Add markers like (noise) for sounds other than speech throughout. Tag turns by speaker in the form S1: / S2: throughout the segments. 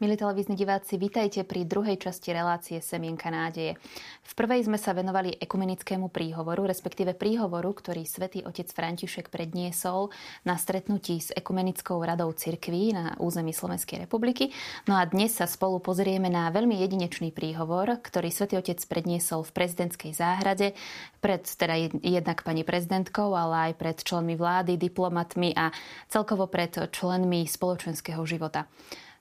S1: Milí televízni diváci, vítajte pri druhej časti relácie Semienka nádeje. V prvej sme sa venovali ekumenickému príhovoru, respektíve príhovoru, ktorý svätý otec František predniesol na stretnutí s ekumenickou radou cirkví na území Slovenskej republiky. No a dnes sa spolu pozrieme na veľmi jedinečný príhovor, ktorý svätý otec predniesol v prezidentskej záhrade pred teda jednak pani prezidentkou, ale aj pred členmi vlády, diplomatmi a celkovo pred členmi spoločenského života.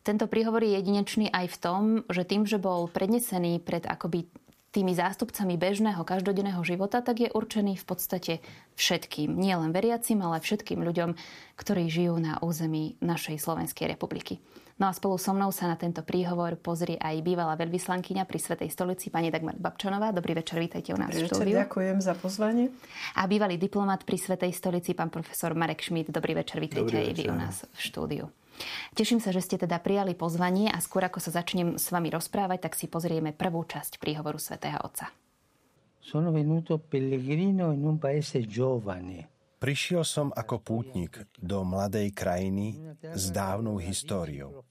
S1: Tento príhovor je jedinečný aj v tom, že tým, že bol prednesený pred akoby tými zástupcami bežného každodenného života, tak je určený v podstate všetkým. Nie len veriacim, ale všetkým ľuďom, ktorí žijú na území našej Slovenskej republiky. No a spolu so mnou sa na tento príhovor pozrie aj bývalá veľvyslankyňa pri Svetej stolici, pani Dagmar Babčanová. Dobrý večer, vítajte u nás
S2: Dobrý
S1: v štúdiu.
S2: Večer, ďakujem za pozvanie.
S1: A bývalý diplomat pri Svetej stolici, pán profesor Marek Šmit. Dobrý večer, vítajte aj vy u nás v štúdiu. Teším sa, že ste teda prijali pozvanie a skôr ako sa začnem s vami rozprávať, tak si pozrieme prvú časť príhovoru svätého Otca.
S3: Sono venuto pellegrino in un paese giovane.
S4: Prišiel som ako pútnik do mladej krajiny s dávnou históriou.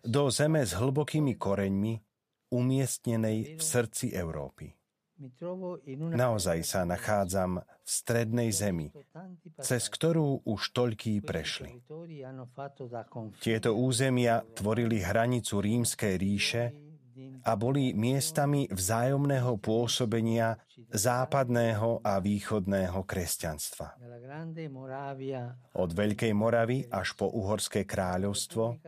S4: Do zeme s hlbokými koreňmi, umiestnenej v srdci Európy. Naozaj sa nachádzam v strednej zemi, cez ktorú už toľkí prešli. Tieto územia tvorili hranicu rímskej ríše a boli miestami vzájomného pôsobenia západného a východného kresťanstva. Od Veľkej Moravy až po Uhorské kráľovstvo,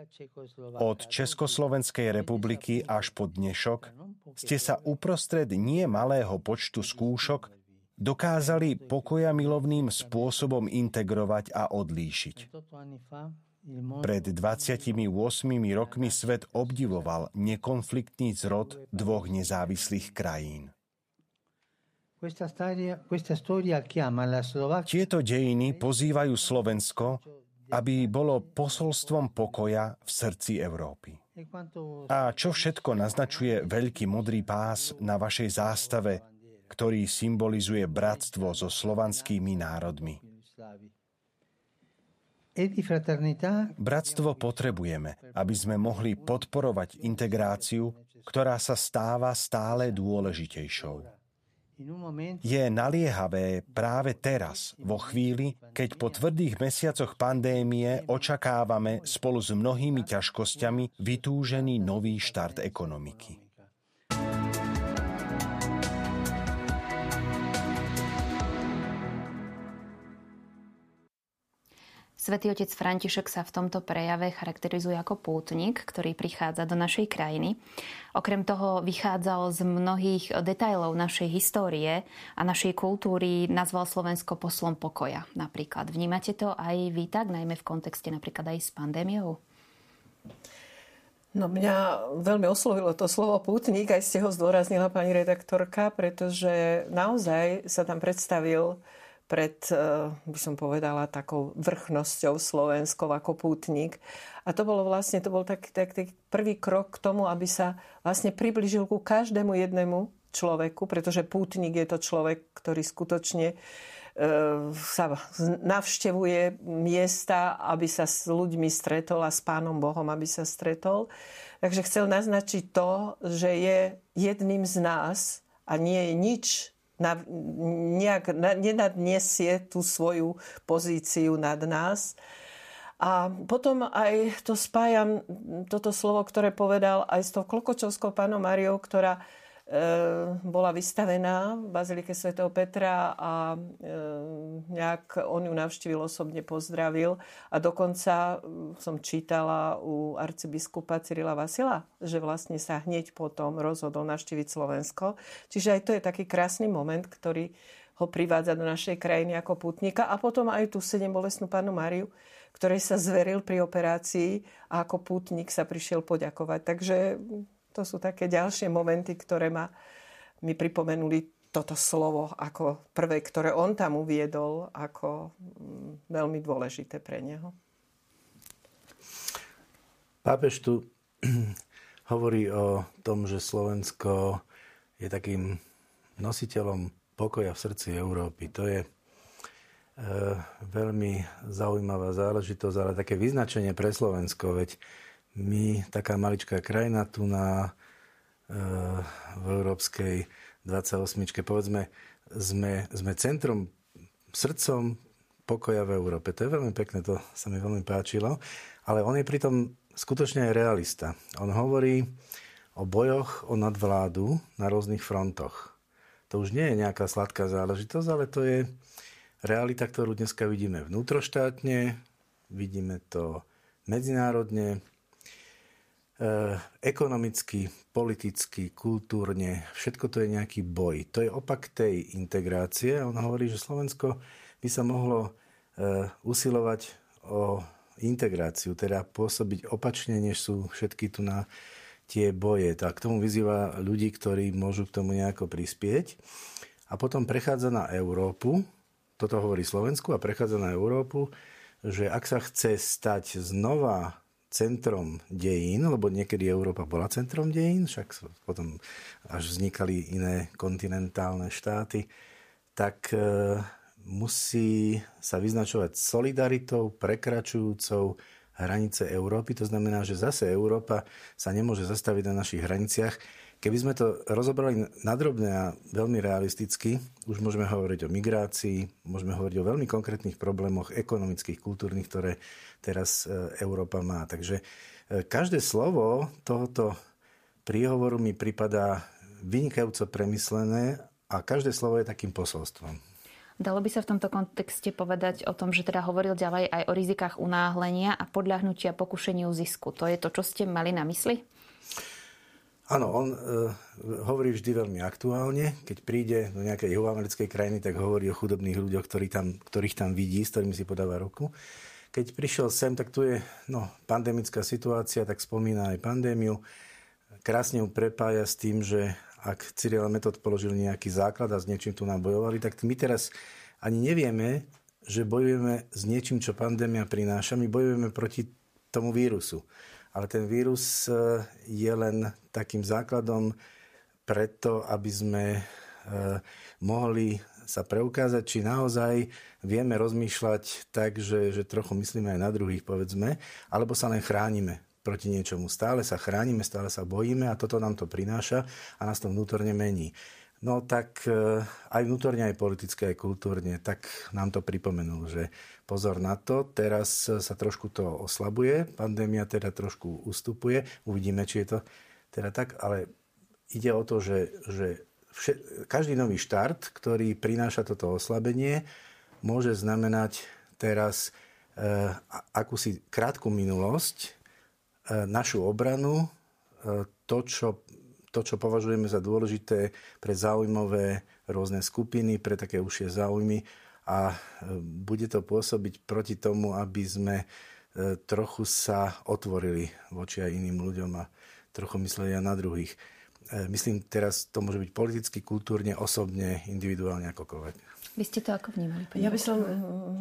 S4: od Československej republiky až po dnešok, ste sa uprostred nie malého počtu skúšok dokázali pokoja milovným spôsobom integrovať a odlíšiť. Pred 28 rokmi svet obdivoval nekonfliktný zrod dvoch nezávislých krajín. Tieto dejiny pozývajú Slovensko, aby bolo posolstvom pokoja v srdci Európy. A čo všetko naznačuje veľký modrý pás na vašej zástave, ktorý symbolizuje bratstvo so slovanskými národmi? Bratstvo potrebujeme, aby sme mohli podporovať integráciu, ktorá sa stáva stále dôležitejšou. Je naliehavé práve teraz, vo chvíli, keď po tvrdých mesiacoch pandémie očakávame spolu s mnohými ťažkosťami vytúžený nový štart ekonomiky.
S1: Svetý otec František sa v tomto prejave charakterizuje ako pútnik, ktorý prichádza do našej krajiny. Okrem toho vychádzal z mnohých detailov našej histórie a našej kultúry, nazval Slovensko poslom pokoja napríklad. Vnímate to aj vy tak, najmä v kontexte napríklad aj s pandémiou?
S2: No mňa veľmi oslovilo to slovo pútnik, aj ste ho zdôraznila pani redaktorka, pretože naozaj sa tam predstavil pred, eh, by som povedala, takou vrchnosťou Slovenskou ako pútnik. A to bolo vlastne, to bol taký tak, tak prvý krok k tomu, aby sa vlastne približil ku každému jednému človeku, pretože pútnik je to človek, ktorý skutočne eh, sa navštevuje miesta, aby sa s ľuďmi stretol a s Pánom Bohom, aby sa stretol. Takže chcel naznačiť to, že je jedným z nás a nie je nič na, nejak na, nenadnesie tú svoju pozíciu nad nás. A potom aj to spájam, toto slovo, ktoré povedal aj s tou Klokočovskou pánom Mariou, ktorá bola vystavená v Bazilike svätého Petra a e, nejak on ju navštívil, osobne pozdravil. A dokonca som čítala u arcibiskupa Cyrila Vasila, že vlastne sa hneď potom rozhodol navštíviť Slovensko. Čiže aj to je taký krásny moment, ktorý ho privádza do našej krajiny ako putníka. A potom aj tú sedem bolestnú pánu Máriu, ktorej sa zveril pri operácii a ako pútnik sa prišiel poďakovať. Takže to sú také ďalšie momenty, ktoré ma, mi pripomenuli toto slovo ako prvé, ktoré on tam uviedol, ako mm, veľmi dôležité pre neho.
S3: Pápež tu (clears throat) hovorí o tom, že Slovensko je takým nositeľom pokoja v srdci Európy. To je e, veľmi zaujímavá záležitosť, ale také vyznačenie pre Slovensko, veď My, taká maličká krajina tu na, e, v Európskej 28. povedzme, sme, sme centrom, srdcom pokoja v Európe. To je veľmi pekné, to sa mi veľmi páčilo. Ale on je pritom skutočne aj realista. On hovorí o bojoch o nadvládu na rôznych frontoch. To už nie je nejaká sladká záležitosť, ale to je realita, ktorú dneska vidíme vnútroštátne, vidíme to medzinárodne, ekonomicky, politicky, kultúrne, všetko to je nejaký boj. To je opak tej integrácie. On hovorí, že Slovensko by sa mohlo e, usilovať o integráciu, teda pôsobiť opačne, než sú všetky tu na tie boje. Tak tomu vyzýva ľudí, ktorí môžu k tomu nejako prispieť. A potom prechádza na Európu, toto hovorí Slovensku a prechádza na Európu, že ak sa chce stať znova centrom dejín, lebo niekedy Európa bola centrom dejín, však potom až vznikali iné kontinentálne štáty, tak e, musí sa vyznačovať solidaritou prekračujúcou hranice Európy. To znamená, že zase Európa sa nemôže zastaviť na našich hraniciach Keby sme to rozobrali nadrobne a veľmi realisticky, už môžeme hovoriť o migrácii, môžeme hovoriť o veľmi konkrétnych problémoch ekonomických, kultúrnych, ktoré teraz e, Európa má. Takže e, každé slovo tohoto príhovoru mi pripadá vynikajúco premyslené a každé slovo je takým posolstvom.
S1: Dalo by sa v tomto kontexte povedať o tom, že teda hovoril ďalej aj o rizikách unáhlenia a podľahnutia pokušeniu zisku. To je to, čo ste mali na mysli?
S3: Áno, on e, hovorí vždy veľmi aktuálne. Keď príde do nejakej juhoamerickej krajiny, tak hovorí o chudobných ľuďoch, ktorí tam, ktorých tam vidí, s ktorými si podáva ruku. Keď prišiel sem, tak tu je no, pandemická situácia, tak spomína aj pandémiu. Krásne ju prepája s tým, že ak Cyril Metod položil nejaký základ a s niečím tu nám bojovali, tak my teraz ani nevieme, že bojujeme s niečím, čo pandémia prináša. My bojujeme proti tomu vírusu ale ten vírus e, je len takým základom preto, aby sme e, mohli sa preukázať, či naozaj vieme rozmýšľať tak, že, že trochu myslíme aj na druhých, povedzme, alebo sa len chránime proti niečomu. Stále sa chránime, stále sa bojíme a toto nám to prináša a nás to vnútorne mení. No tak e, aj vnútorne, aj politické, aj kultúrne, tak nám to pripomenul, že pozor na to, teraz sa trošku to oslabuje, pandémia teda trošku ustupuje, uvidíme, či je to teda tak, ale ide o to, že, že vše, každý nový štart, ktorý prináša toto oslabenie, môže znamenať teraz e, akúsi krátku minulosť, e, našu obranu, e, to, čo to, čo považujeme za dôležité pre záujmové rôzne skupiny, pre také užšie záujmy a e, bude to pôsobiť proti tomu, aby sme e, trochu sa otvorili voči aj iným ľuďom a trochu mysleli aj na druhých. E, myslím, teraz to môže byť politicky, kultúrne, osobne, individuálne, akokoľvek.
S1: Vy ste to ako vnímali?
S2: Ja by som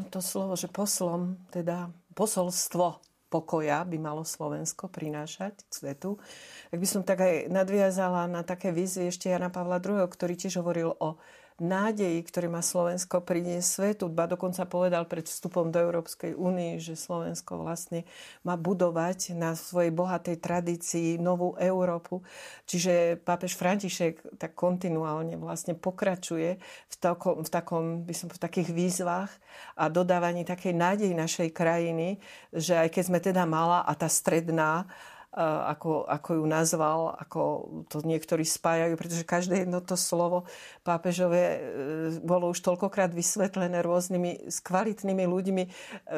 S2: to slovo, že poslom, teda posolstvo pokoja by malo Slovensko prinášať k svetu. Tak by som tak aj nadviazala na také výzvy ešte Jana Pavla II, ktorý tiež hovoril o nádeji, ktorý má Slovensko priniesť svetu. Ba dokonca povedal pred vstupom do Európskej únie, že Slovensko vlastne má budovať na svojej bohatej tradícii novú Európu. Čiže pápež František tak kontinuálne vlastne pokračuje v takom, v takom by som v takých výzvach a dodávaní takej nádeji našej krajiny, že aj keď sme teda malá a tá stredná, ako, ako ju nazval, ako to niektorí spájajú, pretože každé jedno to slovo pápežové e, bolo už toľkokrát vysvetlené rôznymi kvalitnými ľuďmi, e,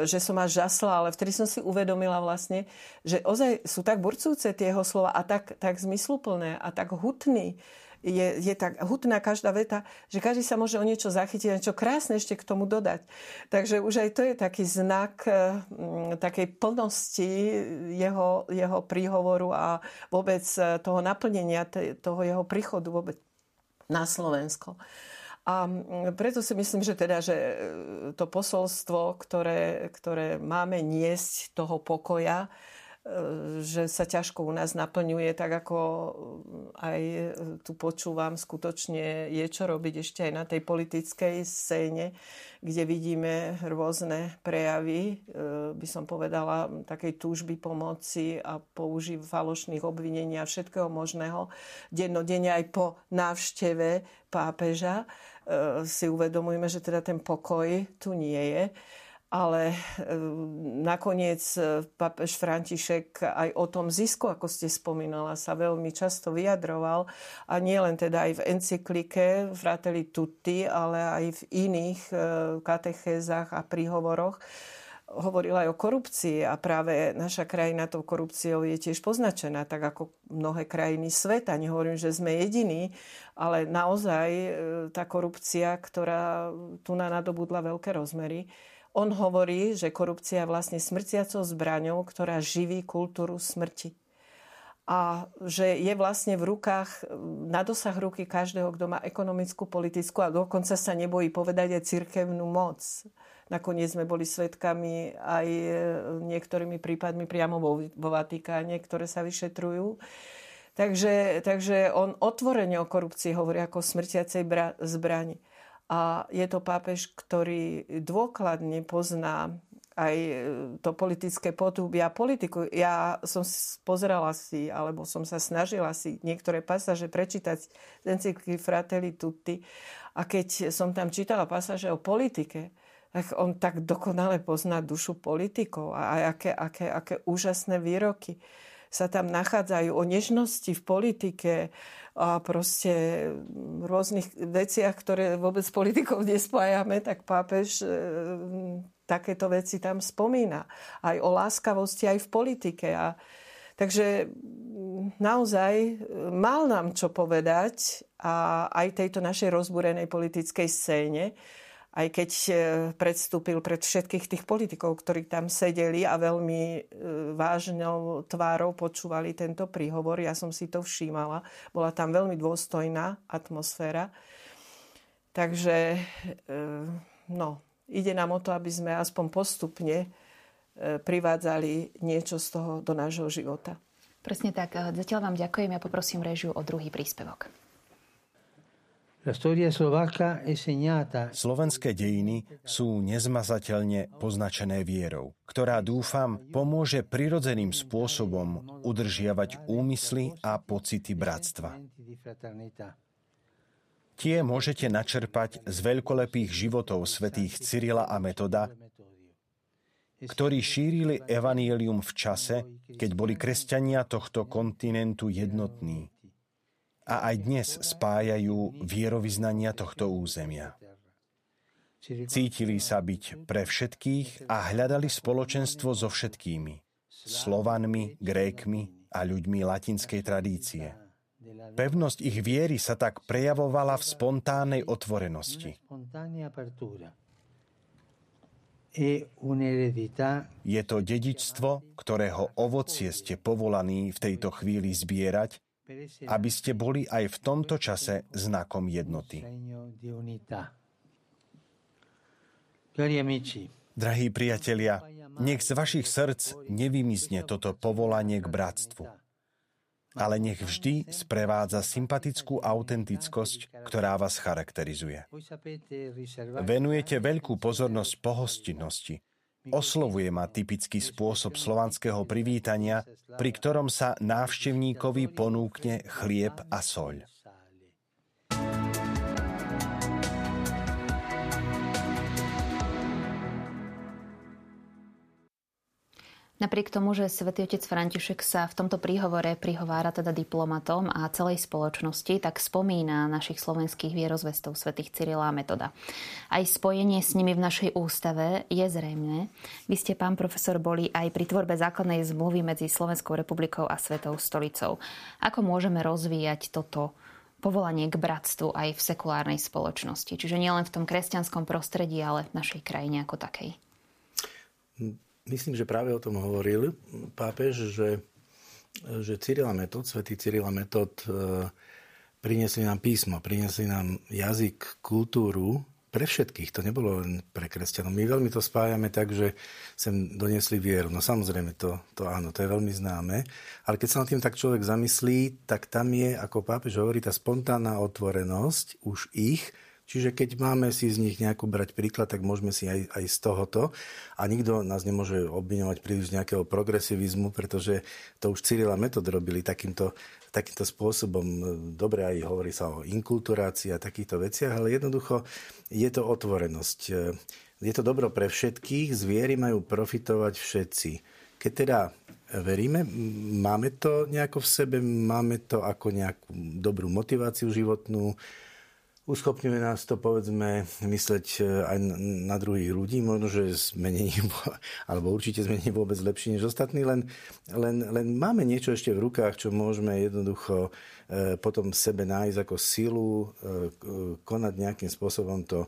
S2: že som až žasla, ale vtedy som si uvedomila vlastne, že ozaj sú tak burcúce tie jeho slova a tak, tak zmysluplné a tak hutný, je, je tak hutná každá veta, že každý sa môže o niečo zachytiť a niečo krásne ešte k tomu dodať. Takže už aj to je taký znak mm, takej plnosti jeho, jeho príhovoru a vôbec e, toho naplnenia toho jeho príchodu vôbec na Slovensko. A preto si myslím, že teda, že e, to posolstvo, ktoré, ktoré máme niesť toho pokoja, že sa ťažko u nás naplňuje, tak ako aj tu počúvam, skutočne je čo robiť ešte aj na tej politickej scéne, kde vidíme rôzne prejavy, e, by som povedala, takej túžby pomoci a použiť falošných obvinení a všetkého možného. Dennodenne aj po návšteve pápeža e, si uvedomujeme, že teda ten pokoj tu nie je ale e, nakoniec e, papež František aj o tom zisku, ako ste spomínala, sa veľmi často vyjadroval a nie len teda aj v encyklike Fratelli Tutti, ale aj v iných e, katechézach a príhovoroch hovorila aj o korupcii a práve naša krajina tou korupciou je tiež poznačená, tak ako mnohé krajiny sveta. Nehovorím, že sme jediní, ale naozaj tá korupcia, ktorá tu na nadobudla veľké rozmery, on hovorí, že korupcia je vlastne smrtiacou zbraňou, ktorá živí kultúru smrti. A že je vlastne v rukách, na dosah ruky každého, kto má ekonomickú, politickú a dokonca sa nebojí povedať aj cirkevnú moc. Nakoniec sme boli svetkami aj e, niektorými prípadmi priamo vo, vo Vatikáne, ktoré sa vyšetrujú. Takže, takže on otvorene o korupcii hovorí ako o smrtiacej bra- zbrani. A je to pápež, ktorý dôkladne pozná aj e, to politické potúby a politiku. Ja som pozerala si, alebo som sa snažila si niektoré pasáže prečítať z encykliky Fratelli Tutti. A keď som tam čítala pasáže o politike, tak on tak dokonale pozná dušu politikov a aj aké, aké, aké úžasné výroky sa tam nachádzajú o nežnosti v politike a proste v rôznych veciach, ktoré vôbec s politikou nespájame, tak pápež e, takéto veci tam spomína. Aj o láskavosti aj v politike. A, takže naozaj e, mal nám čo povedať a aj tejto našej rozbúrenej politickej scéne aj keď e, predstúpil pred všetkých tých politikov, ktorí tam sedeli a veľmi e, vážnou tvárou počúvali tento príhovor. Ja som si to všímala. Bola tam veľmi dôstojná atmosféra. Takže e, no, ide nám o to, aby sme aspoň postupne privádzali niečo z toho do nášho života.
S1: Presne tak. Zatiaľ vám ďakujem. Ja poprosím režiu o druhý príspevok.
S4: Slovenské dejiny sú nezmazateľne poznačené vierou, ktorá dúfam pomôže prirodzeným spôsobom udržiavať úmysly a pocity bratstva. Tie môžete načerpať z veľkolepých životov svätých Cyrila a Metoda, ktorí šírili evanielium v čase, keď boli kresťania tohto kontinentu jednotní a aj dnes spájajú vierovýznania tohto územia. Cítili sa byť pre všetkých a hľadali spoločenstvo so všetkými, Slovanmi, Grékmi a ľuďmi latinskej tradície. Pevnosť ich viery sa tak prejavovala v spontánnej otvorenosti. Je to dedičstvo, ktorého ovocie ste povolaní v tejto chvíli zbierať aby ste boli aj v tomto čase znakom jednoty. Drahí priatelia, nech z vašich srdc nevymizne toto povolanie k bratstvu, ale nech vždy sprevádza sympatickú autentickosť, ktorá vás charakterizuje. Venujete veľkú pozornosť pohostinnosti, Oslovuje ma typický spôsob slovanského privítania, pri ktorom sa návštevníkovi ponúkne chlieb a soľ.
S1: Napriek tomu, že svätý otec František sa v tomto príhovore prihovára teda diplomatom a celej spoločnosti, tak spomína našich slovenských vierozvestov svätých Cyrila a Metoda. Aj spojenie s nimi v našej ústave je zrejme. Vy ste, pán profesor, boli aj pri tvorbe základnej zmluvy medzi Slovenskou republikou a Svetou stolicou. Ako môžeme rozvíjať toto povolanie k bratstvu aj v sekulárnej spoločnosti? Čiže nielen v tom kresťanskom prostredí, ale v našej krajine ako takej.
S3: Myslím, že práve o tom hovoril pápež, že, že Cyrila Metod, svätý Cyrila Metod, e, priniesli nám písmo, priniesli nám jazyk, kultúru, pre všetkých, to nebolo len pre kresťanov. My veľmi to spájame tak, že sem doniesli vieru. No samozrejme, to, to áno, to je veľmi známe. Ale keď sa nad tým tak človek zamyslí, tak tam je, ako pápež hovorí, tá spontánna otvorenosť už ich, Čiže keď máme si z nich nejakú brať príklad, tak môžeme si aj, aj z tohoto. A nikto nás nemôže obviňovať príliš z nejakého progresivizmu, pretože to už Cyril a Metod robili takýmto, takýmto spôsobom. Dobre aj hovorí sa o inkulturácii a takýchto veciach, ale jednoducho je to otvorenosť. Je to dobro pre všetkých, zviery majú profitovať všetci. Keď teda veríme, máme to nejako v sebe, máme to ako nejakú dobrú motiváciu životnú, Uschopňuje nás to, povedzme, mysleť e, aj na druhých ľudí. Možno, že zmenení, (laughs) alebo určite zmenení vôbec lepšie než ostatní, len, len, len máme niečo ešte v rukách, čo môžeme jednoducho e, potom sebe nájsť ako silu, e, konať nejakým spôsobom to,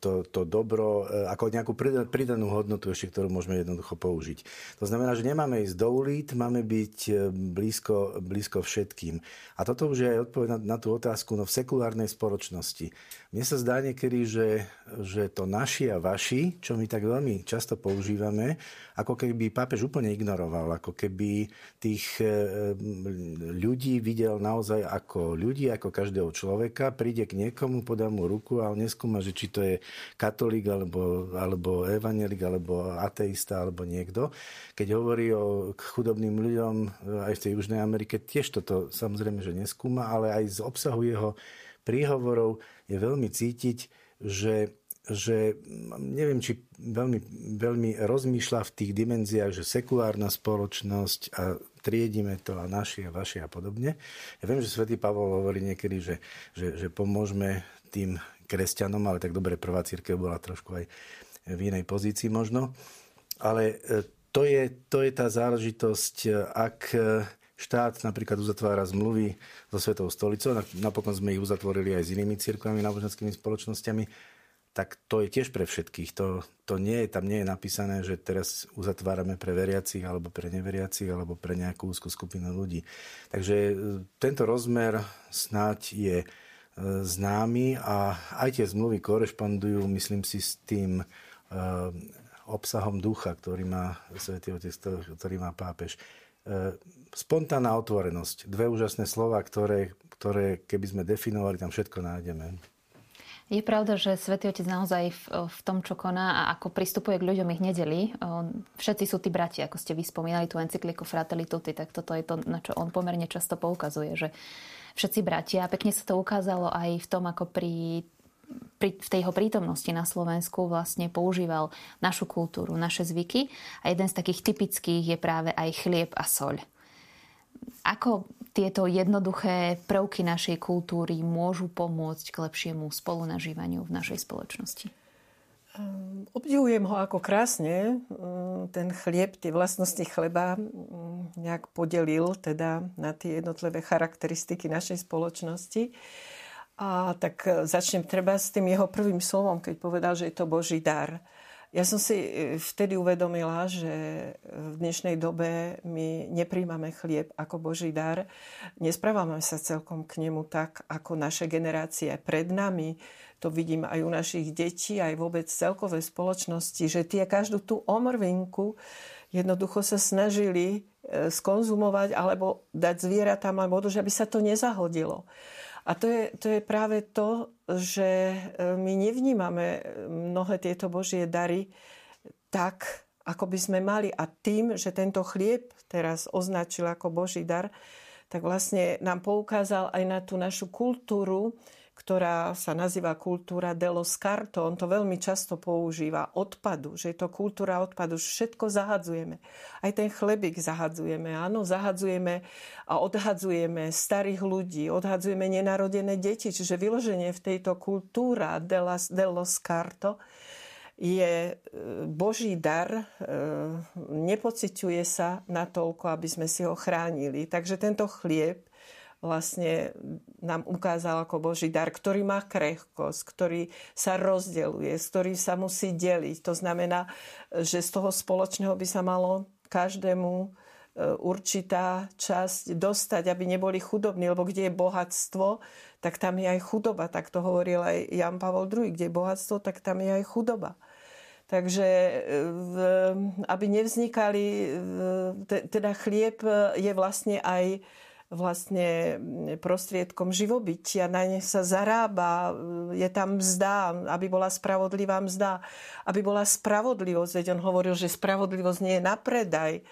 S3: to, to dobro e, ako nejakú pridanú hodnotu ešte, ktorú môžeme jednoducho použiť. To znamená, že nemáme ísť do ulít, máme byť e, blízko, blízko všetkým. A toto už je aj odpoveď na, na tú otázku no v sekulárnej spoločnosti. Mne sa zdá niekedy, že, že to naši a vaši, čo my tak veľmi často používame, ako keby pápež úplne ignoroval, ako keby tých e, ľudí videl naozaj ako ľudí, ako každého človeka, príde k niekomu, podá mu ruku a on neskúma, že či to je katolík, alebo, alebo evanelik, alebo ateista, alebo niekto. Keď hovorí o chudobným ľuďom e, aj v tej Južnej Amerike, tiež toto samozrejme, že neskúma, ale aj z obsahu jeho príhovorov je veľmi cítiť, že že neviem, či veľmi, veľmi rozmýšľa v tých dimenziách, že sekulárna spoločnosť a triedime to a naši a vaši a podobne. Ja viem, že svätý Pavol hovorí niekedy, že, že, že pomôžeme tým kresťanom, ale tak dobre, prvá církev bola trošku aj v inej pozícii možno. Ale e, to je, to je tá záležitosť, ak štát napríklad uzatvára zmluvy so Svetou stolicou, napokon sme ich uzatvorili aj s inými cirkvami, náboženskými spoločnosťami, tak to je tiež pre všetkých. To, to nie je, tam nie je napísané, že teraz uzatvárame pre veriacich alebo pre neveriacich alebo pre nejakú úzkú skupinu ľudí. Takže e, tento rozmer snáď je e, známy a aj tie zmluvy korešpondujú, myslím si, s tým e, obsahom ducha, ktorý má Svetý Otec, ktorý má pápež spontánna otvorenosť. Dve úžasné slova, ktoré, ktoré keby sme definovali, tam všetko nájdeme.
S1: Je pravda, že Svetý Otec naozaj v, v tom, čo koná a ako pristupuje k ľuďom, ich nedeli. Všetci sú tí bratia, ako ste vyspomínali tú encykliku Fratelli Tutti, tak toto je to, na čo on pomerne často poukazuje, že všetci bratia. Pekne sa to ukázalo aj v tom, ako pri pri, v tej jeho prítomnosti na Slovensku vlastne používal našu kultúru, naše zvyky a jeden z takých typických je práve aj chlieb a soľ. Ako tieto jednoduché prvky našej kultúry môžu pomôcť k lepšiemu spolunažívaniu v našej spoločnosti?
S2: Ehm, obdivujem ho ako krásne mm, ten chlieb, tie vlastnosti chleba mm, nejak podelil teda na tie jednotlivé charakteristiky našej spoločnosti. A tak e, začnem treba s tým jeho prvým slovom, keď povedal, že je to Boží dar. Ja som si e, vtedy uvedomila, že v dnešnej dobe my nepríjmame chlieb ako Boží dar. Nesprávame sa celkom k nemu tak, ako naše generácie pred nami. To vidím aj u našich detí, aj vôbec celkovej spoločnosti, že tie každú tú omrvinku jednoducho sa snažili e, skonzumovať alebo dať zvieratám, alebo aby sa to nezahodilo. A to je, to je práve to, že e, my nevnímame mnohé tieto Božie dary tak, ako by sme mali. A tým, že tento chlieb teraz označil ako Boží dar, tak vlastne nám poukázal aj na tú našu kultúru, ktorá sa nazýva kultúra dello scarto. On to veľmi často používa. Odpadu, že je to kultúra odpadu. Všetko zahadzujeme. Aj ten chlebík zahadzujeme. Áno, zahadzujeme a odhadzujeme starých ľudí, odhadzujeme nenarodené deti. Čiže vyloženie v tejto kultúra dello scarto je e, Boží dar, e, nepociťuje sa natoľko, aby sme si ho chránili. Takže tento chlieb vlastne nám ukázal ako Boží dar, ktorý má krehkosť, ktorý sa rozdeluje, z ktorý sa musí deliť. To znamená, že z toho spoločného by sa malo každému určitá časť dostať, aby neboli chudobní, lebo kde je bohatstvo, tak tam je aj chudoba. Tak to hovoril aj Jan Pavol II. Kde je bohatstvo, tak tam je aj chudoba. Takže aby nevznikali, teda chlieb je vlastne aj vlastne prostriedkom živobytia, na ne sa zarába, je tam mzda, aby bola spravodlivá mzda, aby bola spravodlivosť, veď on hovoril, že spravodlivosť nie je na predaj,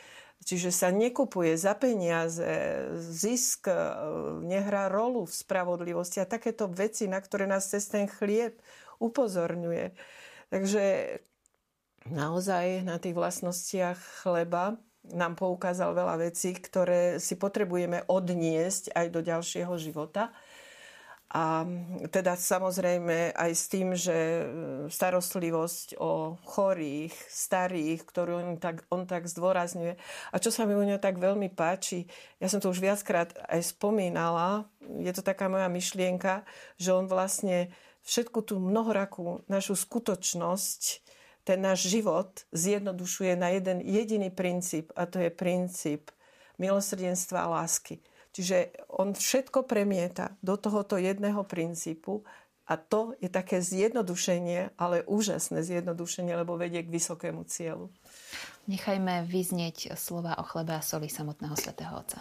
S2: čiže sa nekupuje za peniaze, zisk e, nehrá rolu v spravodlivosti a takéto veci, na ktoré nás cez ten chlieb upozorňuje. Takže naozaj na tých vlastnostiach chleba nám poukázal veľa vecí, ktoré si potrebujeme odniesť aj do ďalšieho života. A teda samozrejme aj s tým, že starostlivosť o chorých, starých, ktorú on tak, on tak zdôrazňuje. A čo sa mi u neho tak veľmi páči, ja som to už viackrát aj spomínala, je to taká moja myšlienka, že on vlastne všetku tú mnohorakú našu skutočnosť ten náš život zjednodušuje na jeden jediný princíp a to je princíp milosrdenstva a lásky. Čiže on všetko premieta do tohoto jedného princípu a to je také zjednodušenie, ale úžasné zjednodušenie, lebo vedie k vysokému cieľu.
S1: Nechajme vyznieť slova o chlebe a soli samotného svätého Otca.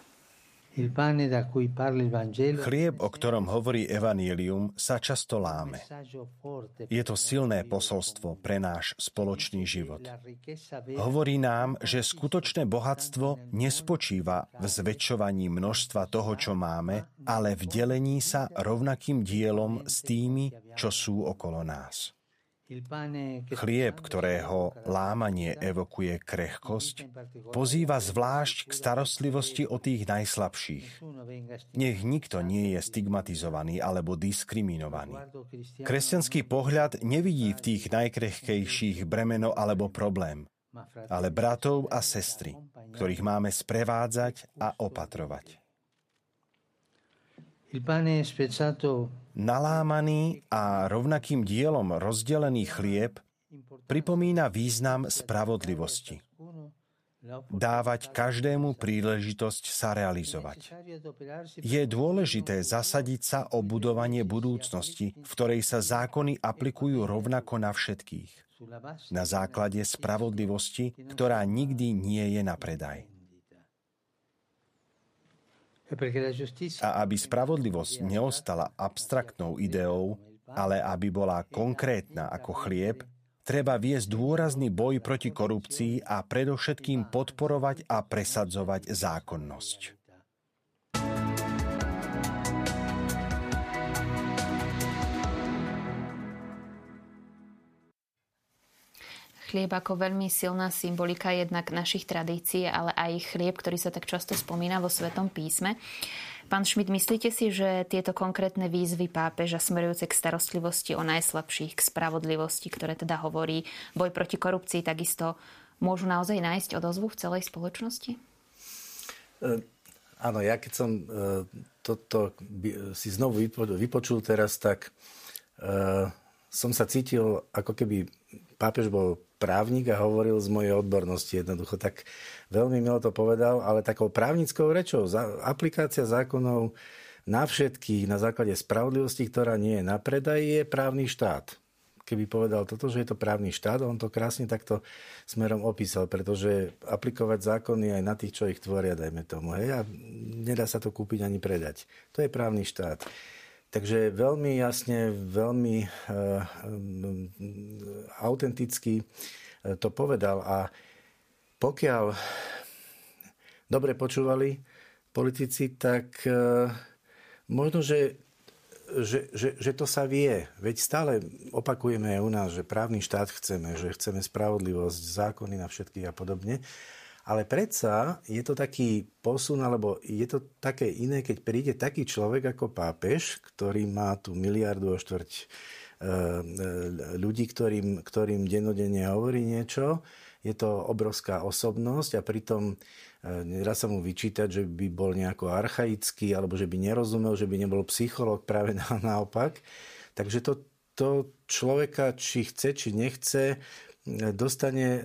S4: Chlieb, o ktorom hovorí Evangelium, sa často láme. Je to silné posolstvo pre náš spoločný život. Hovorí nám, že skutočné bohatstvo nespočíva v zväčšovaní množstva toho, čo máme, ale v delení sa rovnakým dielom s tými, čo sú okolo nás. Chlieb, ktorého lámanie evokuje krehkosť, pozýva zvlášť k starostlivosti o tých najslabších. Nech nikto nie je stigmatizovaný alebo diskriminovaný. Kresťanský pohľad nevidí v tých najkrehkejších bremeno alebo problém, ale bratov a sestry, ktorých máme sprevádzať a opatrovať. Nalámaný a rovnakým dielom rozdelený chlieb pripomína význam spravodlivosti. Dávať každému príležitosť sa realizovať. Je dôležité zasadiť sa o budovanie budúcnosti, v ktorej sa zákony aplikujú rovnako na všetkých. Na základe spravodlivosti, ktorá nikdy nie je na predaj. A aby spravodlivosť neostala abstraktnou ideou, ale aby bola konkrétna ako chlieb, treba viesť dôrazný boj proti korupcii a predovšetkým podporovať a presadzovať zákonnosť.
S1: Chlieb ako veľmi silná symbolika jednak našich tradícií, ale aj chlieb, ktorý sa tak často spomína vo Svetom písme. Pán Šmit, myslíte si, že tieto konkrétne výzvy pápeža smerujúce k starostlivosti o najslabších, k spravodlivosti, ktoré teda hovorí boj proti korupcii, takisto môžu naozaj nájsť odozvu v celej spoločnosti?
S3: E, áno, ja keď som e, toto si znovu vypočul teraz, tak e, som sa cítil, ako keby pápež bol právnik a hovoril z mojej odbornosti jednoducho. Tak veľmi milo to povedal, ale takou právnickou rečou. Aplikácia zákonov na všetkých na základe spravodlivosti, ktorá nie je na predaj, je právny štát. Keby povedal toto, že je to právny štát, on to krásne takto smerom opísal, pretože aplikovať zákony aj na tých, čo ich tvoria, dajme tomu. Hej, a nedá sa to kúpiť ani predať. To je právny štát. Takže veľmi jasne, veľmi uh, autenticky eh, to povedal a pokiaľ dobre počúvali politici, tak uh, možno, že, že, že, že to sa vie. Veď stále opakujeme aj u nás, že právny štát chceme, že chceme spravodlivosť, zákony na všetkých a podobne. Ale predsa je to taký posun, alebo je to také iné, keď príde taký človek ako pápež, ktorý má tu miliardu o štvrť e, e, ľudí, ktorým, ktorým denodenne hovorí niečo. Je to obrovská osobnosť a pritom e, nedá sa mu vyčítať, že by bol nejako archaický alebo že by nerozumel, že by nebol psychológ, práve (laughs) naopak. Takže to, to človeka, či chce, či nechce, dostane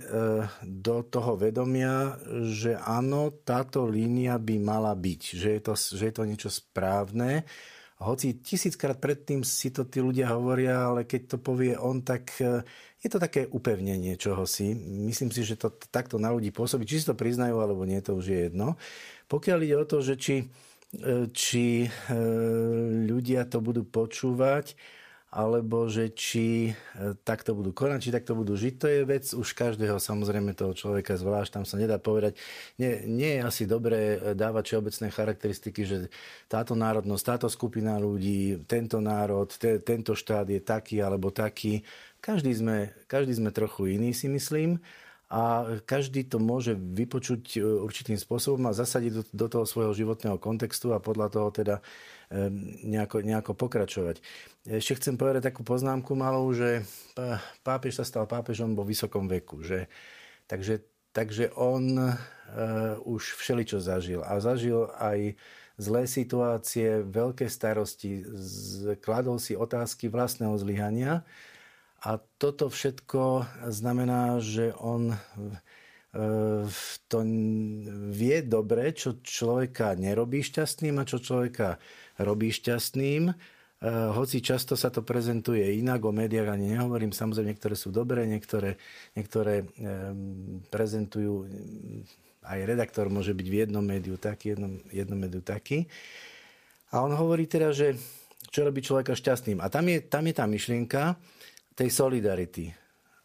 S3: do toho vedomia, že áno, táto línia by mala byť, že je to, že je to niečo správne hoci tisíckrát predtým si to tí ľudia hovoria, ale keď to povie on, tak e, je to také upevnenie čohosi. Myslím si, že to takto na ľudí pôsobí. Či si to priznajú, alebo nie, to už je jedno. Pokiaľ ide o to, že či, e, či e, ľudia to budú počúvať, alebo že či e, takto budú konať, či takto budú žiť. To je vec už každého, samozrejme toho človeka zvlášť, tam sa nedá povedať. Nie, nie je asi dobré e, dávať všeobecné charakteristiky, že táto národnosť, táto skupina ľudí, tento národ, te, tento štát je taký alebo taký. Každý sme, každý sme trochu iný, si myslím a každý to môže vypočuť e, určitým spôsobom a zasadiť do, do toho svojho životného kontextu a podľa toho teda nejako, nejako pokračovať. Ešte chcem povedať takú poznámku malú, že pápež sa stal pápežom vo vysokom veku. Že, takže, takže on uh, už všeličo zažil. A zažil aj zlé situácie, veľké starosti, kladol si otázky vlastného zlyhania. A toto všetko znamená, že on to vie dobre, čo človeka nerobí šťastným a čo človeka robí šťastným. Hoci často sa to prezentuje inak, o médiách ani nehovorím, samozrejme niektoré sú dobré, niektoré, niektoré prezentujú aj redaktor môže byť v jednom médiu taký, jednom, jednom médiu taký. A on hovorí teda, že čo robí človeka šťastným. A tam je, tam je tá myšlienka tej solidarity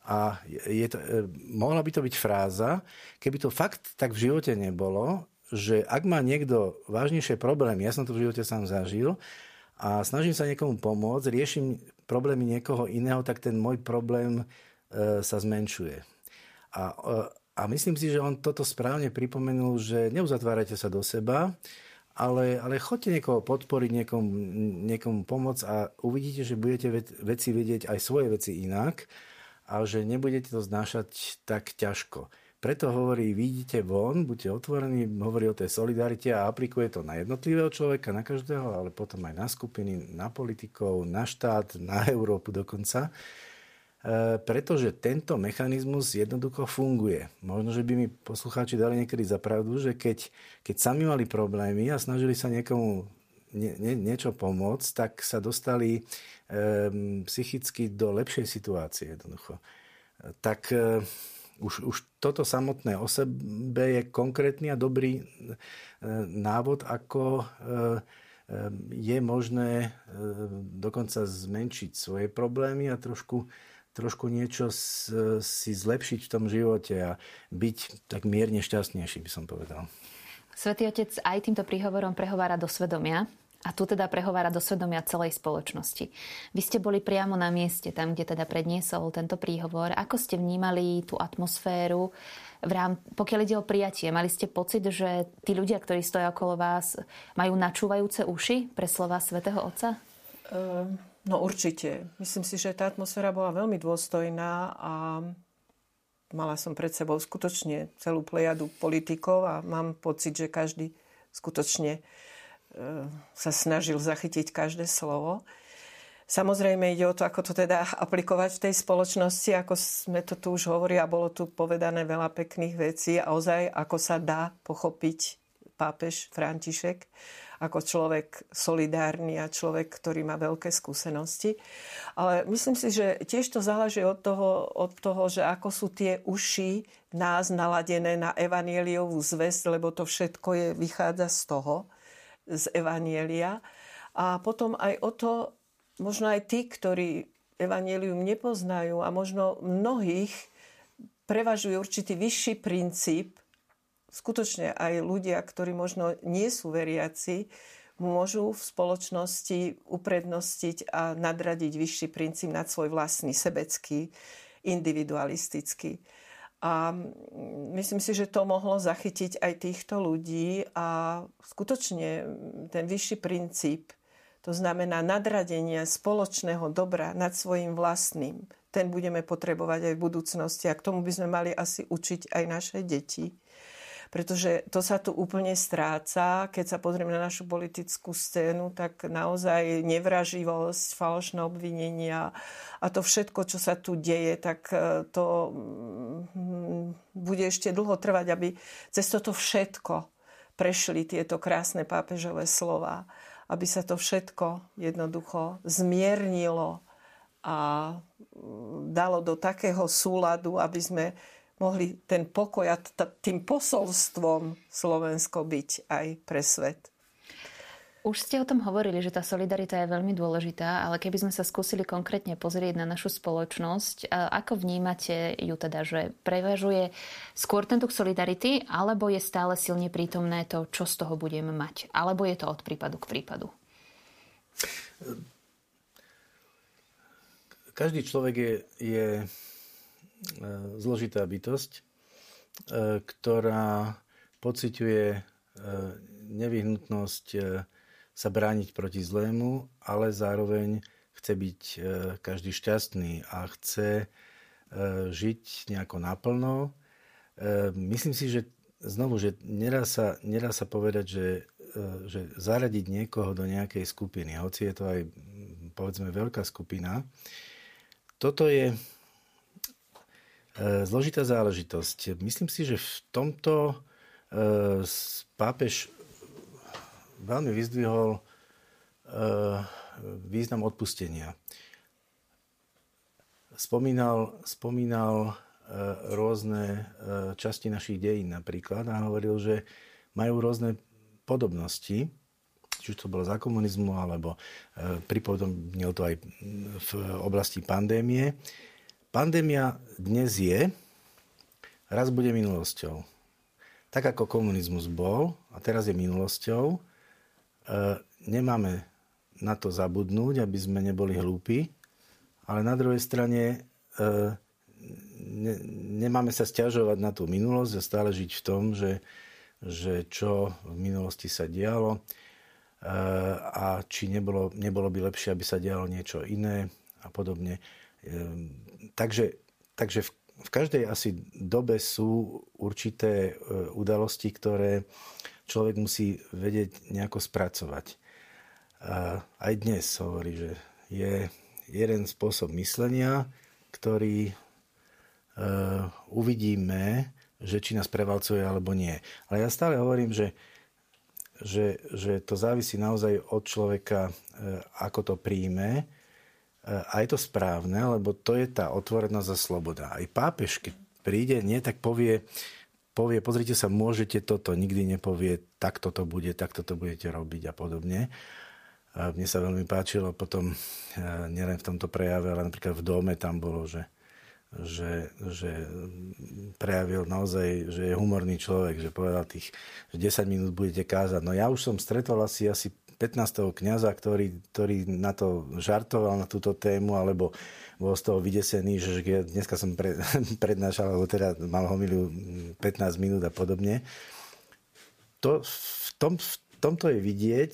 S3: a je to, e, mohla by to byť fráza, keby to fakt tak v živote nebolo, že ak má niekto vážnejšie problémy, ja som to v živote sám zažil, a snažím sa niekomu pomôcť, riešim problémy niekoho iného, tak ten môj problém e, sa zmenšuje. A, e, a myslím si, že on toto správne pripomenul, že neuzatvárajte sa do seba, ale, ale chodte niekoho podporiť, niekomu, niekomu pomôcť a uvidíte, že budete veci vedieť aj svoje veci inak a že nebudete to znášať tak ťažko. Preto hovorí, vidíte von, buďte otvorení, hovorí o tej solidarite a aplikuje to na jednotlivého človeka, na každého, ale potom aj na skupiny, na politikov, na štát, na Európu dokonca. E, pretože tento mechanizmus jednoducho funguje. Možno, že by mi poslucháči dali niekedy za pravdu, že keď, keď sami mali problémy a snažili sa niekomu nie, nie, niečo pomôcť, tak sa dostali e, psychicky do lepšej situácie jednoducho. Tak e, už, už toto samotné o sebe je konkrétny a dobrý e, návod, ako e, je možné e, dokonca zmenšiť svoje problémy a trošku, trošku niečo si zlepšiť v tom živote a byť tak mierne šťastnejší, by som povedal.
S1: Svetý Otec aj týmto príhovorom prehovára do svedomia. A tu teda prehovára do svedomia celej spoločnosti. Vy ste boli priamo na mieste, tam, kde teda predniesol tento príhovor. Ako ste vnímali tú atmosféru, v rám, pokiaľ ide o prijatie? Mali ste pocit, že tí ľudia, ktorí stojí okolo vás, majú načúvajúce uši pre slova svätého Otca?
S2: Ehm, no určite. Myslím si, že tá atmosféra bola veľmi dôstojná a mala som pred sebou skutočne celú plejadu politikov a mám pocit, že každý skutočne e, sa snažil zachytiť každé slovo. Samozrejme ide o to, ako to teda aplikovať v tej spoločnosti, ako sme to tu už hovorili a bolo tu povedané veľa pekných vecí a ozaj, ako sa dá pochopiť pápež František ako človek solidárny a človek, ktorý má veľké skúsenosti. Ale myslím si, že tiež to záleží od toho, od toho že ako sú tie uši nás naladené na evanieliovú zväzť, lebo to všetko je, vychádza z toho, z evanielia. A potom aj o to, možno aj tí, ktorí evanielium nepoznajú a možno mnohých prevažuje určitý vyšší princíp, skutočne aj ľudia, ktorí možno nie sú veriaci, môžu v spoločnosti uprednostiť a nadradiť vyšší princíp nad svoj vlastný sebecký, individualistický. A myslím si, že to mohlo zachytiť aj týchto ľudí a skutočne ten vyšší princíp, to znamená nadradenie spoločného dobra nad svojim vlastným, ten budeme potrebovať aj v budúcnosti a k tomu by sme mali asi učiť aj naše deti pretože to sa tu úplne stráca. Keď sa pozrieme na našu politickú scénu, tak naozaj nevraživosť, falošné obvinenia a to všetko, čo sa tu deje, tak e, to mm, bude ešte dlho trvať, aby cez toto všetko prešli tieto krásne pápežové slova, aby sa to všetko jednoducho zmiernilo a mm, dalo do takého súladu, aby sme mohli ten pokoj a tým posolstvom Slovensko byť aj pre svet.
S1: Už ste o tom hovorili, že tá solidarita je veľmi dôležitá, ale keby sme sa skúsili konkrétne pozrieť na našu spoločnosť, ako vnímate ju teda, že prevažuje skôr ten duch solidarity, alebo je stále silne prítomné to, čo z toho budeme mať? Alebo je to od prípadu k prípadu?
S3: Každý človek je, je zložitá bytosť, e, ktorá pociťuje e, nevyhnutnosť sa brániť proti zlému, ale zároveň chce byť každý šťastný a chce žiť nejako naplno. Myslím si, že znovu, že nedá sa, nedá sa povedať, že, že zaradiť niekoho do nejakej skupiny, hoci je to aj povedzme veľká skupina. Toto je E, zložitá záležitosť. Myslím si, že v tomto e, pápež veľmi vyzdvihol e, význam odpustenia. Spomínal, spomínal rôzne časti našich dejín napríklad a hovoril, že majú rôzne podobnosti, či už to bolo za komunizmu, alebo pripodobnil to aj v oblasti pandémie. Pandémia dnes je, raz bude minulosťou. Tak ako komunizmus bol a teraz je minulosťou, e, nemáme na to zabudnúť, aby sme neboli hlúpi, ale na druhej strane e, ne, nemáme sa stiažovať na tú minulosť a stále žiť v tom, že, že čo v minulosti sa dialo e, a či nebolo, nebolo by lepšie, aby sa dialo niečo iné a podobne. Takže, takže v, v každej asi dobe sú určité e, udalosti, ktoré človek musí vedieť nejako spracovať. A aj dnes hovorí, že je jeden spôsob myslenia, ktorý uh, uvidíme, že či nás prevalcuje alebo nie. Ale ja stále hovorím, že, že, že to závisí naozaj od človeka, uh, ako to príjme a je to správne, lebo to je tá otvorenosť a sloboda. Aj pápež, keď príde, nie, tak povie, povie, pozrite sa, môžete toto, nikdy nepovie, tak toto bude, tak toto budete robiť a podobne. A mne sa veľmi páčilo potom, e, nielen v tomto prejave, ale napríklad v dome tam bolo, že, že, že prejavil naozaj, že je humorný človek, že povedal tých, že 10 minút budete kázať. No ja už som stretol asi, asi 15. kniaza, ktorý, ktorý na to žartoval, na túto tému, alebo bol z toho vydesený, že ja dneska som pre, (laughs) prednášal, alebo teda mal homiliu 15 minút a podobne. To, v, tom, v tomto je vidieť,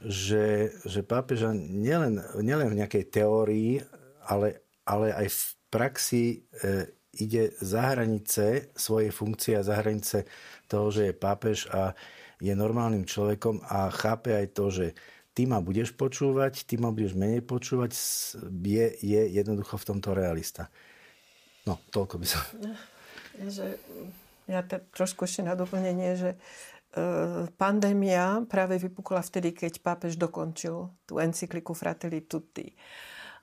S3: že, že pápeža nielen, nielen v nejakej teórii, ale, ale aj v praxi e, ide za hranice svojej funkcie a za hranice toho, že je pápež a je normálnym človekom a chápe aj to, že ty ma budeš počúvať, ty ma budeš menej počúvať, je, je jednoducho v tomto realista. No, toľko by som...
S2: Že, ja te, trošku ešte na doplnenie, že e, pandémia práve vypukla vtedy, keď pápež dokončil tú encykliku Fratelli Tutti.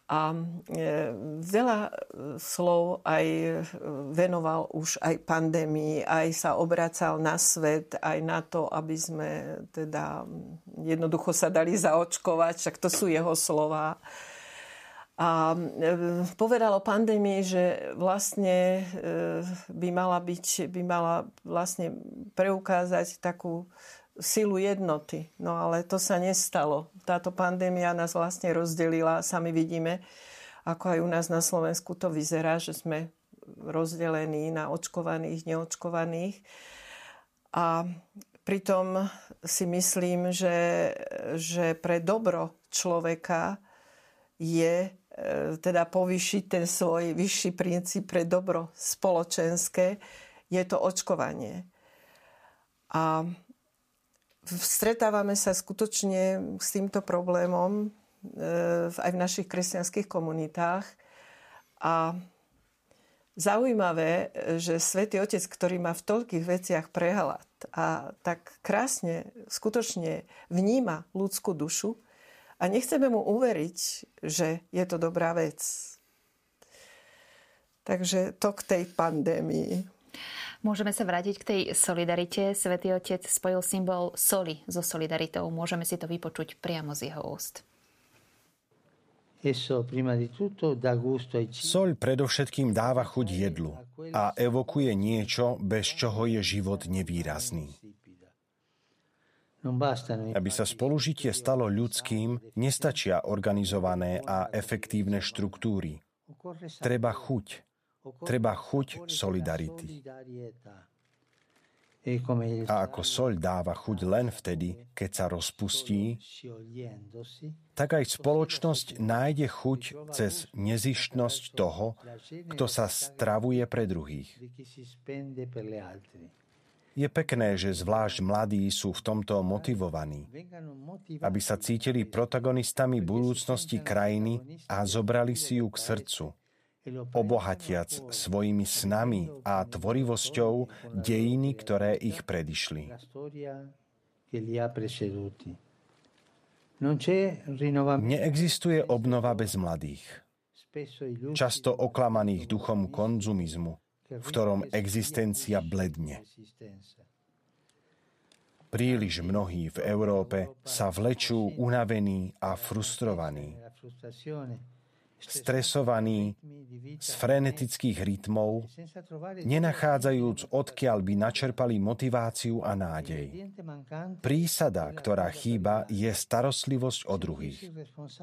S2: A e, veľa e, slov aj e, venoval už aj pandémii, aj sa obracal na svet, aj na to, aby sme teda jednoducho sa dali zaočkovať, však to sú jeho slova. A povedal o pandémii, že vlastne by mala, byť, by mala vlastne preukázať takú silu jednoty. No ale to sa nestalo. Táto pandémia nás vlastne rozdelila. Sami vidíme, ako aj u nás na Slovensku to vyzerá, že sme rozdelení na očkovaných, neočkovaných. A pritom si myslím, že, že pre dobro človeka je e, teda povýšiť ten svoj vyšší princíp pre dobro spoločenské, je to očkovanie. A stretávame sa skutočne s týmto problémom e, aj v našich kresťanských komunitách. A zaujímavé, že Svetý Otec, ktorý má v toľkých veciach prehľad a tak krásne, skutočne vníma ľudskú dušu a nechceme mu uveriť, že je to dobrá vec. Takže to k tej pandémii.
S1: Môžeme sa vrátiť k tej solidarite. Svetý Otec spojil symbol soli so solidaritou. Môžeme si to vypočuť priamo z jeho úst.
S4: Soľ predovšetkým dáva chuť jedlu a evokuje niečo, bez čoho je život nevýrazný. Aby sa spolužitie stalo ľudským, nestačia organizované a efektívne štruktúry. Treba chuť, Treba chuť solidarity. A ako soľ dáva chuť len vtedy, keď sa rozpustí, tak aj spoločnosť nájde chuť cez nezištnosť toho, kto sa stravuje pre druhých. Je pekné, že zvlášť mladí sú v tomto motivovaní, aby sa cítili protagonistami budúcnosti krajiny a zobrali si ju k srdcu obohatiac svojimi snami a tvorivosťou dejiny, ktoré ich predišli. Neexistuje obnova bez mladých. Často oklamaných duchom konzumizmu, v ktorom existencia bledne. Príliš mnohí v Európe sa vlečú unavení a frustrovaní stresovaní z frenetických rytmov, nenachádzajúc odkiaľ by načerpali motiváciu a nádej. Prísada, ktorá chýba, je starostlivosť o druhých.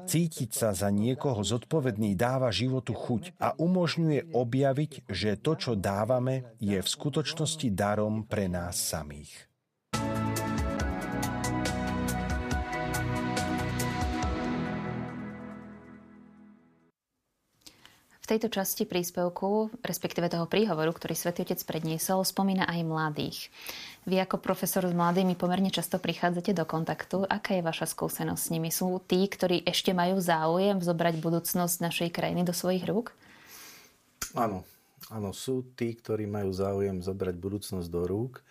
S4: Cítiť sa za niekoho zodpovedný dáva životu chuť a umožňuje objaviť, že to, čo dávame, je v skutočnosti darom pre nás samých.
S1: V tejto časti príspevku, respektíve toho príhovoru, ktorý Svetý Otec predniesol, spomína aj mladých. Vy ako profesor s mladými pomerne často prichádzate do kontaktu. Aká je vaša skúsenosť s nimi? Sú tí, ktorí ešte majú záujem zobrať budúcnosť našej krajiny do svojich rúk?
S3: Áno, áno, sú tí, ktorí majú záujem zobrať budúcnosť do rúk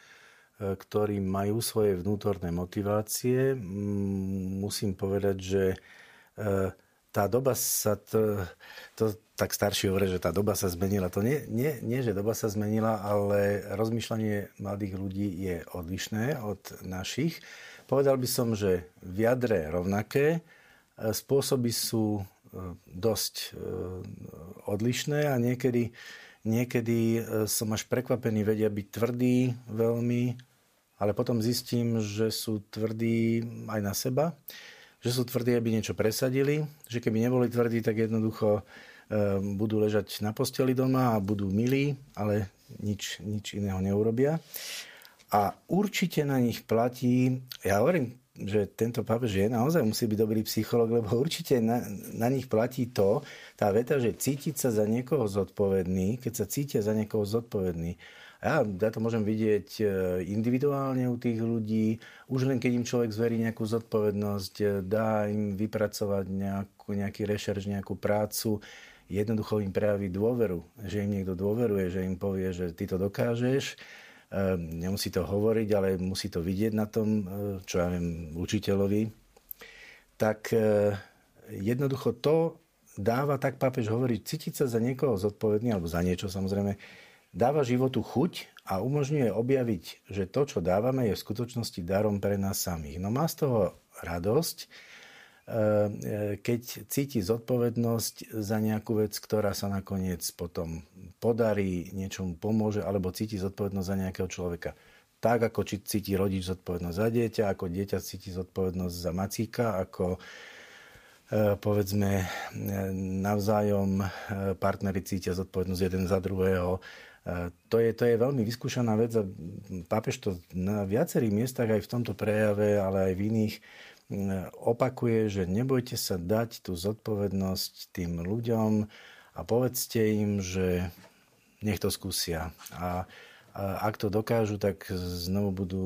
S3: e, ktorí majú svoje vnútorné motivácie. Musím povedať, že e, tá doba sa to, to tak starší hovorí, že tá doba sa zmenila. To nie, nie, nie, že doba sa zmenila, ale rozmýšľanie mladých ľudí je odlišné od našich. Povedal by som, že v jadre rovnaké, e, spôsoby sú e, dosť e, odlišné a niekedy, niekedy som až prekvapený, vedia byť tvrdí veľmi, ale potom zistím, že sú tvrdí aj na seba že sú tvrdí, aby niečo presadili, že keby neboli tvrdí, tak jednoducho e, budú ležať na posteli doma a budú milí, ale nič, nič iného neurobia. A určite na nich platí, ja hovorím, že tento pápež je naozaj musí byť dobrý psycholog, lebo určite na, na nich platí to, tá veta, že cítiť sa za niekoho zodpovedný, keď sa cítia za niekoho zodpovedný, ja, ja to môžem vidieť e, individuálne u tých ľudí. Už len keď im človek zverí nejakú zodpovednosť, e, dá im vypracovať nejakú, nejaký rešerš, nejakú prácu, jednoducho im prejaví dôveru, že im niekto dôveruje, že im povie, že ty to dokážeš. E, nemusí to hovoriť, ale musí to vidieť na tom, čo ja viem, učiteľovi. Tak jednoducho to dáva, tak pápež hovorí, cítiť sa za niekoho zodpovedný, alebo za niečo samozrejme, dáva životu chuť a umožňuje objaviť, že to, čo dávame, je v skutočnosti darom pre nás samých. No má z toho radosť, e, e, keď cíti zodpovednosť za nejakú vec, ktorá sa nakoniec potom podarí, niečomu pomôže, alebo cíti zodpovednosť za nejakého človeka. Tak, ako cíti rodič zodpovednosť za dieťa, ako dieťa cíti zodpovednosť za macíka, ako e, povedzme navzájom partneri cítia zodpovednosť jeden za druhého, to je, to je veľmi vyskúšaná vec a pápež to na viacerých miestach aj v tomto prejave, ale aj v iných opakuje, že nebojte sa dať tú zodpovednosť tým ľuďom a povedzte im, že nech to skúsia. A, ak to dokážu, tak znovu budú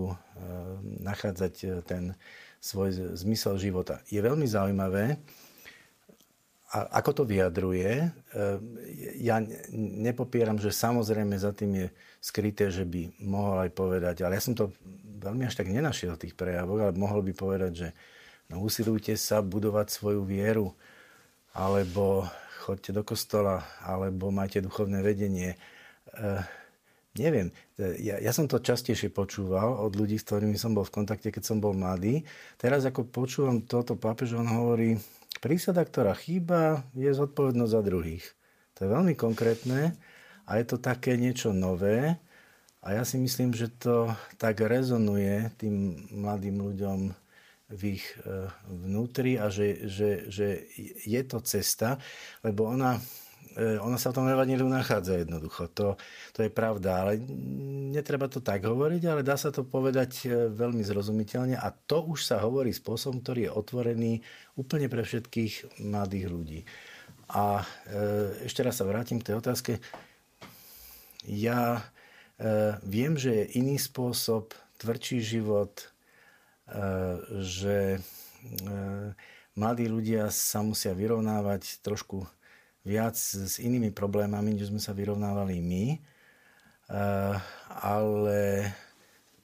S3: nachádzať ten svoj zmysel života. Je veľmi zaujímavé, a ako to vyjadruje, ja nepopieram, že samozrejme za tým je skryté, že by mohol aj povedať, ale ja som to veľmi až tak nenašiel v tých prejavoch, ale mohol by povedať, že no, usilujte sa budovať svoju vieru, alebo chodte do kostola, alebo majte duchovné vedenie. E, neviem, ja, ja som to častejšie počúval od ľudí, s ktorými som bol v kontakte, keď som bol mladý. Teraz ako počúvam toto pápež, on hovorí, prísada, ktorá chýba, je zodpovednosť za druhých. To je veľmi konkrétne a je to také niečo nové. A ja si myslím, že to tak rezonuje tým mladým ľuďom v ich e, vnútri a že, že, že je to cesta, lebo ona, e, ona sa v tom evaníliu nachádza jednoducho. To, to je pravda, ale netreba to tak hovoriť, ale dá sa to povedať e, veľmi zrozumiteľne a to už sa hovorí spôsobom, ktorý je otvorený úplne pre všetkých mladých ľudí. A ešte raz sa vrátim k tej otázke. Ja viem, že je iný spôsob, tvrdší život, že e, mladí ľudia sa musia vyrovnávať trošku viac s inými problémami, než sme sa vyrovnávali my. E, ale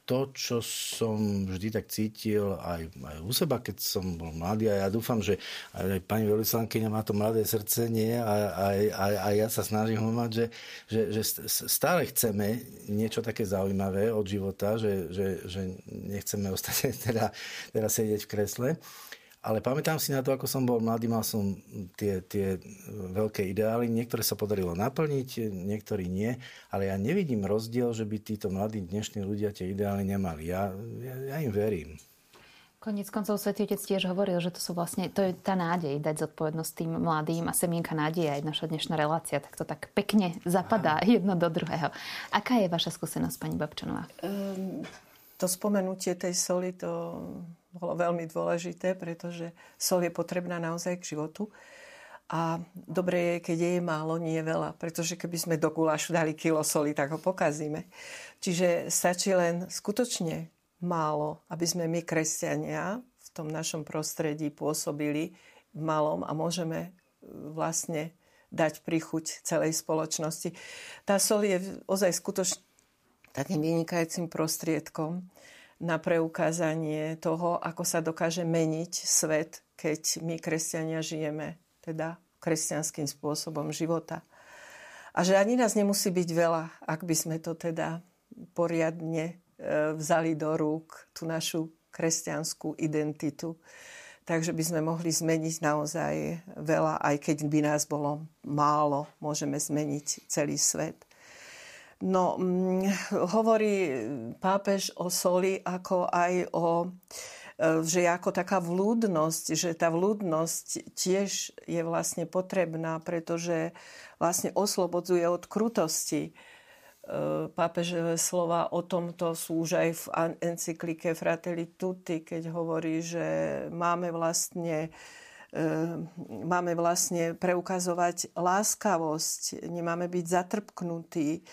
S3: to, čo som vždy tak cítil aj, aj u seba, keď som bol mladý a ja dúfam, že aj pani veľvyslankyňa má to mladé srdce, nie? A, a, a, a ja sa snažím ho mať, že, že, že stále chceme niečo také zaujímavé od života, že, že, že nechceme (laughs) ostať teda, teda sedieť v kresle. Ale pamätám si na to, ako som bol mladý, mal som tie, tie veľké ideály. Niektoré sa podarilo naplniť, niektorí nie. Ale ja nevidím rozdiel, že by títo mladí dnešní ľudia tie ideály nemali. Ja, ja, ja im verím.
S1: Konec koncov Svetý Otec tiež hovoril, že to sú vlastne, to je tá nádej dať zodpovednosť tým mladým a semienka nádeje aj naša dnešná relácia, tak to tak pekne zapadá Áno. jedno do druhého. Aká je vaša skúsenosť, pani Babčanová? Um,
S2: to spomenutie tej soli, to bolo veľmi dôležité, pretože sol je potrebná naozaj k životu. A dobre je, keď je málo, nie je veľa, pretože keby sme do gulášu dali kilo soli, tak ho pokazíme. Čiže stačí len skutočne málo, aby sme my, kresťania, v tom našom prostredí pôsobili v malom a môžeme e, vlastne dať prichuť celej spoločnosti. Tá sol je ozaj skutočne takým vynikajúcim prostriedkom, na preukázanie toho, ako sa dokáže meniť svet, keď my, kresťania, žijeme teda kresťanským spôsobom života. A že ani nás nemusí byť veľa, ak by sme to teda poriadne e, vzali do rúk, tú našu kresťanskú identitu. Takže by sme mohli zmeniť naozaj veľa, aj keď by nás bolo málo, môžeme zmeniť celý svet. No, hm, hovorí pápež o soli ako aj o e, že ako taká vlúdnosť, že tá vlúdnosť tiež je vlastne potrebná, pretože vlastne oslobodzuje od krutosti. E, pápežové slova o tomto sú už aj v encyklike Fratelli Tutti, keď hovorí, že máme vlastne e, máme vlastne preukazovať láskavosť, nemáme byť zatrpknutí,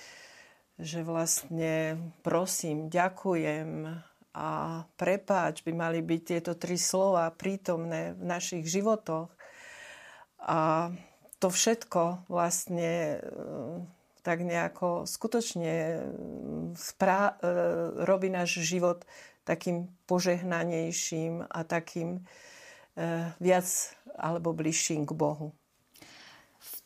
S2: že vlastne prosím, ďakujem a prepáč by mali byť tieto tri slova prítomné v našich životoch. A to všetko vlastne e, tak nejako skutočne sprá- e, robí náš život takým požehnanejším a takým viac alebo bližším k Bohu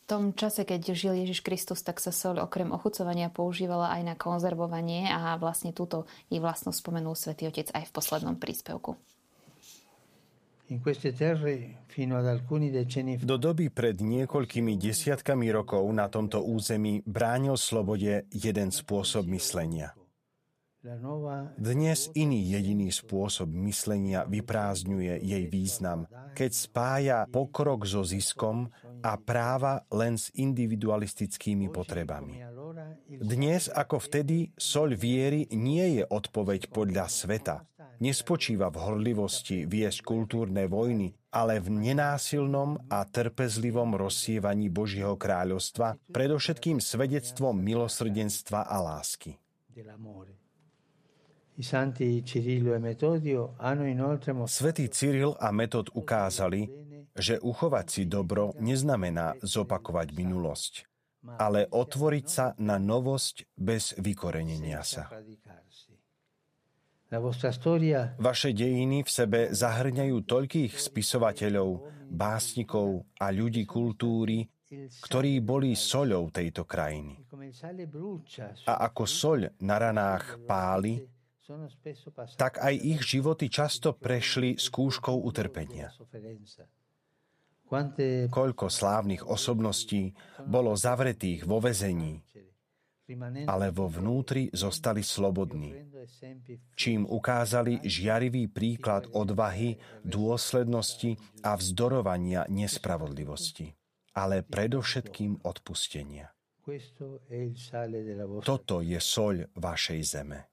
S1: tom čase, keď žil Ježiš Kristus, tak sa sol okrem ochucovania používala aj na konzervovanie a vlastne túto jej vlastnosť spomenul svätý Otec aj v poslednom príspevku.
S4: Do doby pred niekoľkými desiatkami rokov na tomto území bránil slobode jeden spôsob myslenia – dnes iný jediný spôsob myslenia vyprázdňuje jej význam, keď spája pokrok so ziskom a práva len s individualistickými potrebami. Dnes ako vtedy soľ viery nie je odpoveď podľa sveta, nespočíva v horlivosti viesť kultúrne vojny, ale v nenásilnom a trpezlivom rozsievaní Božieho kráľovstva, predovšetkým svedectvom milosrdenstva a lásky. Svetý Cyril a Metod ukázali, že uchovať si dobro neznamená zopakovať minulosť, ale otvoriť sa na novosť bez vykorenenia sa. Vaše dejiny v sebe zahrňajú toľkých spisovateľov, básnikov a ľudí kultúry, ktorí boli soľou tejto krajiny. A ako soľ na ranách páli, tak aj ich životy často prešli skúškou utrpenia. Koľko slávnych osobností bolo zavretých vo vezení, ale vo vnútri zostali slobodní, čím ukázali žiarivý príklad odvahy, dôslednosti a vzdorovania nespravodlivosti, ale predovšetkým odpustenia. Toto je soľ vašej zeme.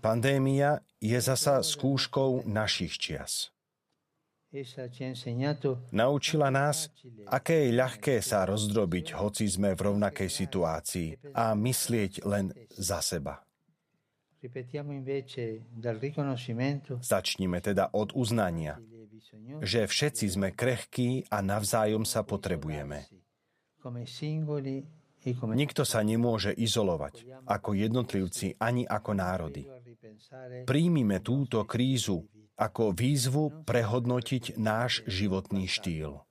S4: Pandémia je zasa skúškou našich čias. Naučila nás, aké je ľahké sa rozdrobiť, hoci sme v rovnakej situácii a myslieť len za seba. Začnime teda od uznania, že všetci sme krehkí a navzájom sa potrebujeme. Nikto sa nemôže izolovať ako jednotlivci ani ako národy. Príjmime túto krízu ako výzvu prehodnotiť náš životný štýl.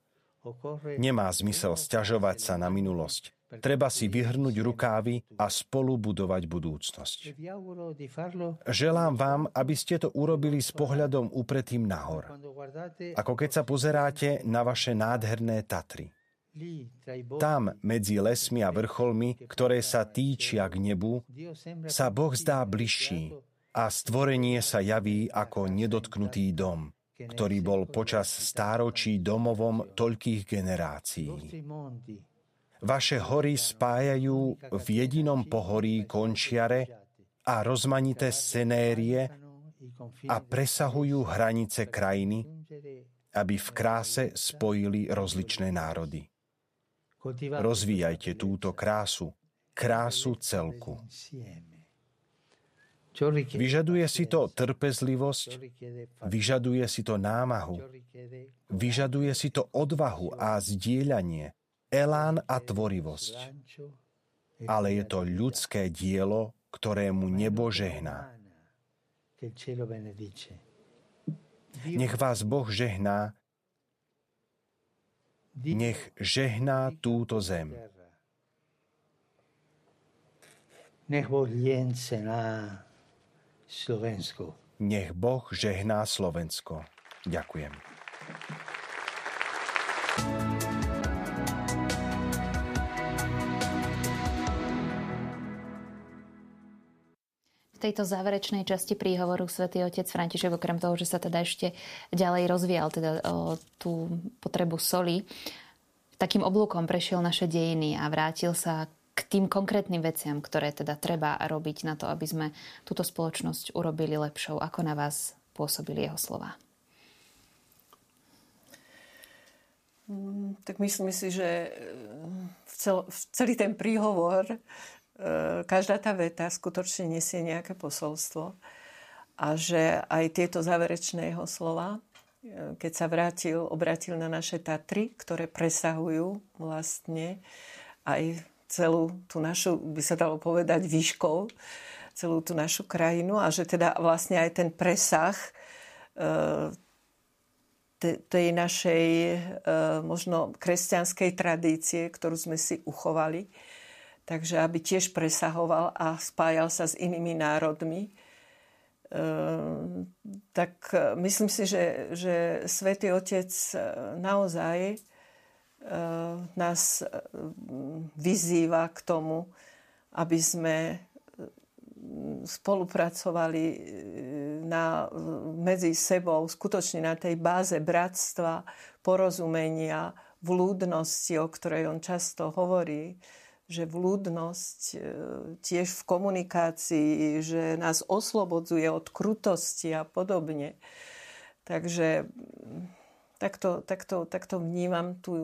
S4: Nemá zmysel sťažovať sa na minulosť. Treba si vyhrnúť rukávy a spolu budovať budúcnosť. Želám vám, aby ste to urobili s pohľadom upretým nahor. Ako keď sa pozeráte na vaše nádherné Tatry. Tam, medzi lesmi a vrcholmi, ktoré sa týčia k nebu, sa Boh zdá bližší a stvorenie sa javí ako nedotknutý dom, ktorý bol počas stáročí domovom toľkých generácií. Vaše hory spájajú v jedinom pohorí končiare a rozmanité scenérie a presahujú hranice krajiny, aby v kráse spojili rozličné národy. Rozvíjajte túto krásu, krásu celku. Vyžaduje si to trpezlivosť, vyžaduje si to námahu, vyžaduje si to odvahu a zdieľanie, elán a tvorivosť. Ale je to ľudské dielo, ktorému nebo žehná. Nech vás Boh žehná nech žehná túto zem. Nech Boh na Slovensko. Nech Boh žehná Slovensko. Ďakujem.
S1: V tejto záverečnej časti príhovoru svätý otec František, okrem toho, že sa teda ešte ďalej rozvíjal teda, o, tú potrebu soli, takým oblúkom prešiel naše dejiny a vrátil sa k tým konkrétnym veciam, ktoré teda treba robiť na to, aby sme túto spoločnosť urobili lepšou. Ako na vás pôsobili jeho slova?
S2: Mm, tak myslím si, že v celý ten príhovor E, každá tá veta skutočne nesie nejaké posolstvo a že aj tieto záverečné jeho slova, e, keď sa vrátil, obratil na naše Tatry, ktoré presahujú vlastne aj celú tú našu, by sa dalo povedať, výškou, celú tú našu krajinu a že teda vlastne aj ten presah e, tej našej možno kresťanskej tradície, ktorú sme si uchovali, takže aby tiež presahoval a spájal sa s inými národmi. Ehm, tak myslím si, že, že Svetý Otec naozaj nás vyzýva k tomu, aby sme spolupracovali na, medzi sebou skutočne na tej báze bratstva, porozumenia, vlúdnosti, o ktorej on často hovorí, že vľúdnosť e, tiež v komunikácii, že nás oslobodzuje od krutosti a podobne. Takže takto, takto, takto vnímam tú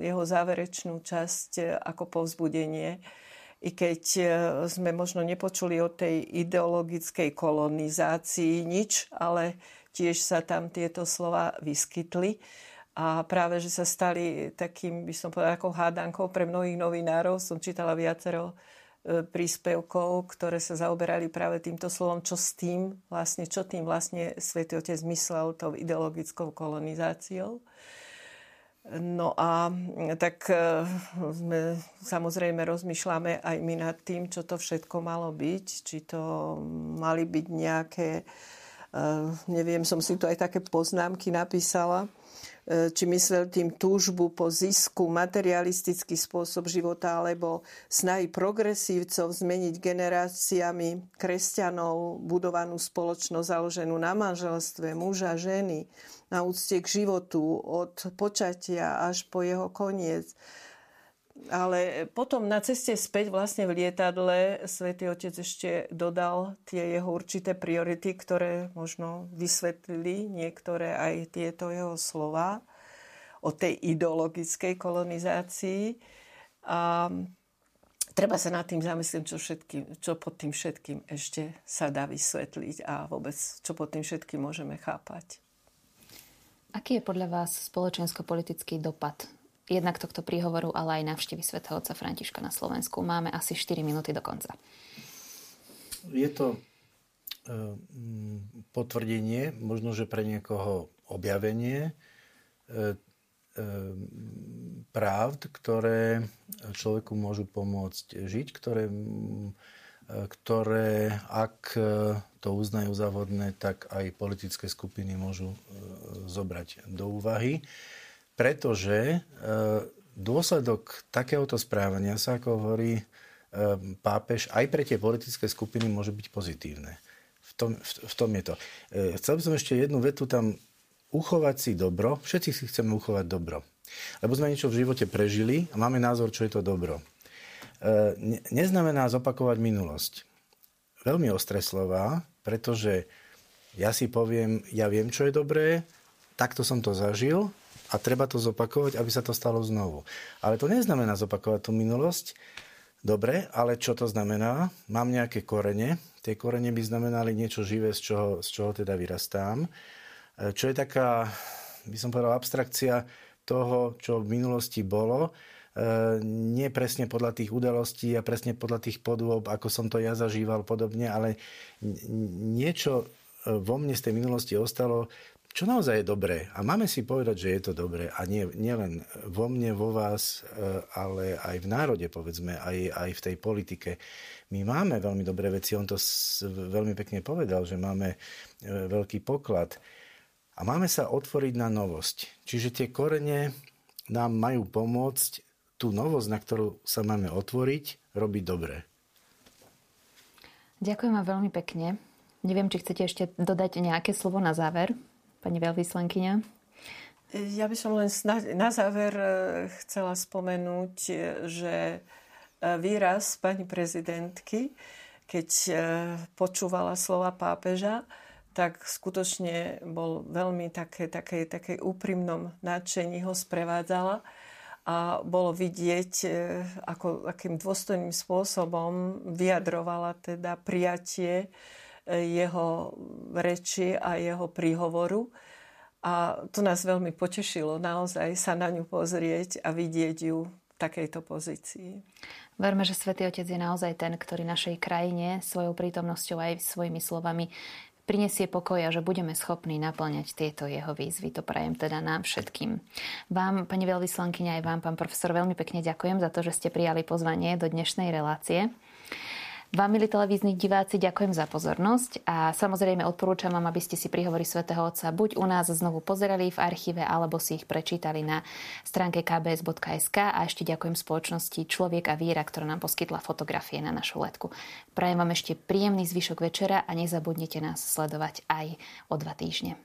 S2: jeho záverečnú časť e, ako povzbudenie i keď e, sme možno nepočuli o tej ideologickej kolonizácii nič, ale tiež sa tam tieto slova vyskytli. A práve, že sa stali takým, by som povedala, ako hádankou pre mnohých novinárov. Som čítala viacero príspevkov, ktoré sa zaoberali práve týmto slovom, čo s tým vlastne, čo tým vlastne Svetý Otec myslel tou ideologickou kolonizáciou. No a tak e, sme samozrejme rozmýšľame aj my nad tým, čo to všetko malo byť. Či to mali byť nejaké, e, neviem, som si tu aj také poznámky napísala, e, či myslel tým túžbu po zisku, materialistický spôsob života, alebo snahy progresívcov zmeniť generáciami kresťanov budovanú spoločnosť založenú na manželstve muža, ženy, na úcte k životu od počatia až po jeho koniec. Ale potom na ceste späť vlastne v lietadle svätý Otec ešte dodal tie jeho určité priority, ktoré možno vysvetlili niektoré aj tieto jeho slova o tej ideologickej kolonizácii. A treba sa nad tým zamyslieť, čo, všetkým, čo pod tým všetkým ešte sa dá vysvetliť a vôbec čo pod tým všetkým môžeme chápať.
S1: Aký je podľa vás spoločensko-politický dopad jednak tohto príhovoru, ale aj návštevy svätého otca Františka na Slovensku? Máme asi 4 minúty do konca.
S3: Je to e, potvrdenie, možno, že pre niekoho objavenie e, e, právd, ktoré človeku môžu pomôcť žiť, ktoré ktoré, ak to uznajú za vodné, tak aj politické skupiny môžu zobrať do úvahy. Pretože e, dôsledok takéhoto správania sa, ako hovorí e, pápež, aj pre tie politické skupiny môže byť pozitívne. V tom, v, v tom je to. Chcel by som ešte jednu vetu tam uchovať si dobro. Všetci si chceme uchovať dobro. Lebo sme niečo v živote prežili a máme názor, čo je to dobro. E, neznamená zopakovať minulosť. Veľmi ostré slova, pretože ja si poviem, ja viem, čo je dobré, takto som to zažil a treba to zopakovať, aby sa to stalo znovu. Ale to neznamená zopakovať tú minulosť. Dobre, ale čo to znamená? Mám nejaké korene. Tie korene by znamenali niečo živé, z čoho, z čoho teda vyrastám. E, čo je taká, by som povedal, abstrakcia toho, čo v minulosti bolo E, nie presne podľa tých udalostí a presne podľa tých podôb, ako som to ja zažíval podobne, ale niečo e, vo mne z tej minulosti ostalo, čo naozaj je dobré. A máme si povedať, že je to dobré. A nie, nie len vo mne, vo vás, e, ale aj v národe, povedzme, aj, aj v tej politike. My máme veľmi dobré veci. On to veľmi pekne povedal, že máme veľký poklad. A máme sa otvoriť na novosť. Čiže tie korene nám majú pomôcť tú novosť, na ktorú sa máme otvoriť, robiť dobre.
S1: Ďakujem vám veľmi pekne. Neviem, či chcete ešte dodať nejaké slovo na záver, pani veľvyslankyňa.
S2: Ja by som len na záver e, chcela spomenúť, e, že e, výraz pani prezidentky, keď počúvala slova pápeža, tak skutočne bol veľmi také, také, také úprimnom nadšení ho sprevádzala a bolo vidieť, ako, akým dôstojným spôsobom vyjadrovala teda prijatie jeho reči a jeho príhovoru. A to nás veľmi potešilo naozaj sa na ňu pozrieť a vidieť ju v takejto pozícii.
S1: Verme, že Svetý Otec je naozaj ten, ktorý našej krajine svojou prítomnosťou aj svojimi slovami prinesie pokoj a že budeme schopní naplňať tieto jeho výzvy. To prajem teda nám všetkým. Vám, pani veľvyslankyňa, aj vám, pán profesor, veľmi pekne ďakujem za to, že ste prijali pozvanie do dnešnej relácie. Vám, milí televízni diváci, ďakujem za pozornosť a samozrejme odporúčam vám, aby ste si prihovory svätého Otca buď u nás znovu pozerali v archíve, alebo si ich prečítali na stránke kbs.sk a ešte ďakujem spoločnosti Človek a Víra, ktorá nám poskytla fotografie na našu letku. Prajem vám ešte príjemný zvyšok večera a nezabudnite nás sledovať aj o dva týždne.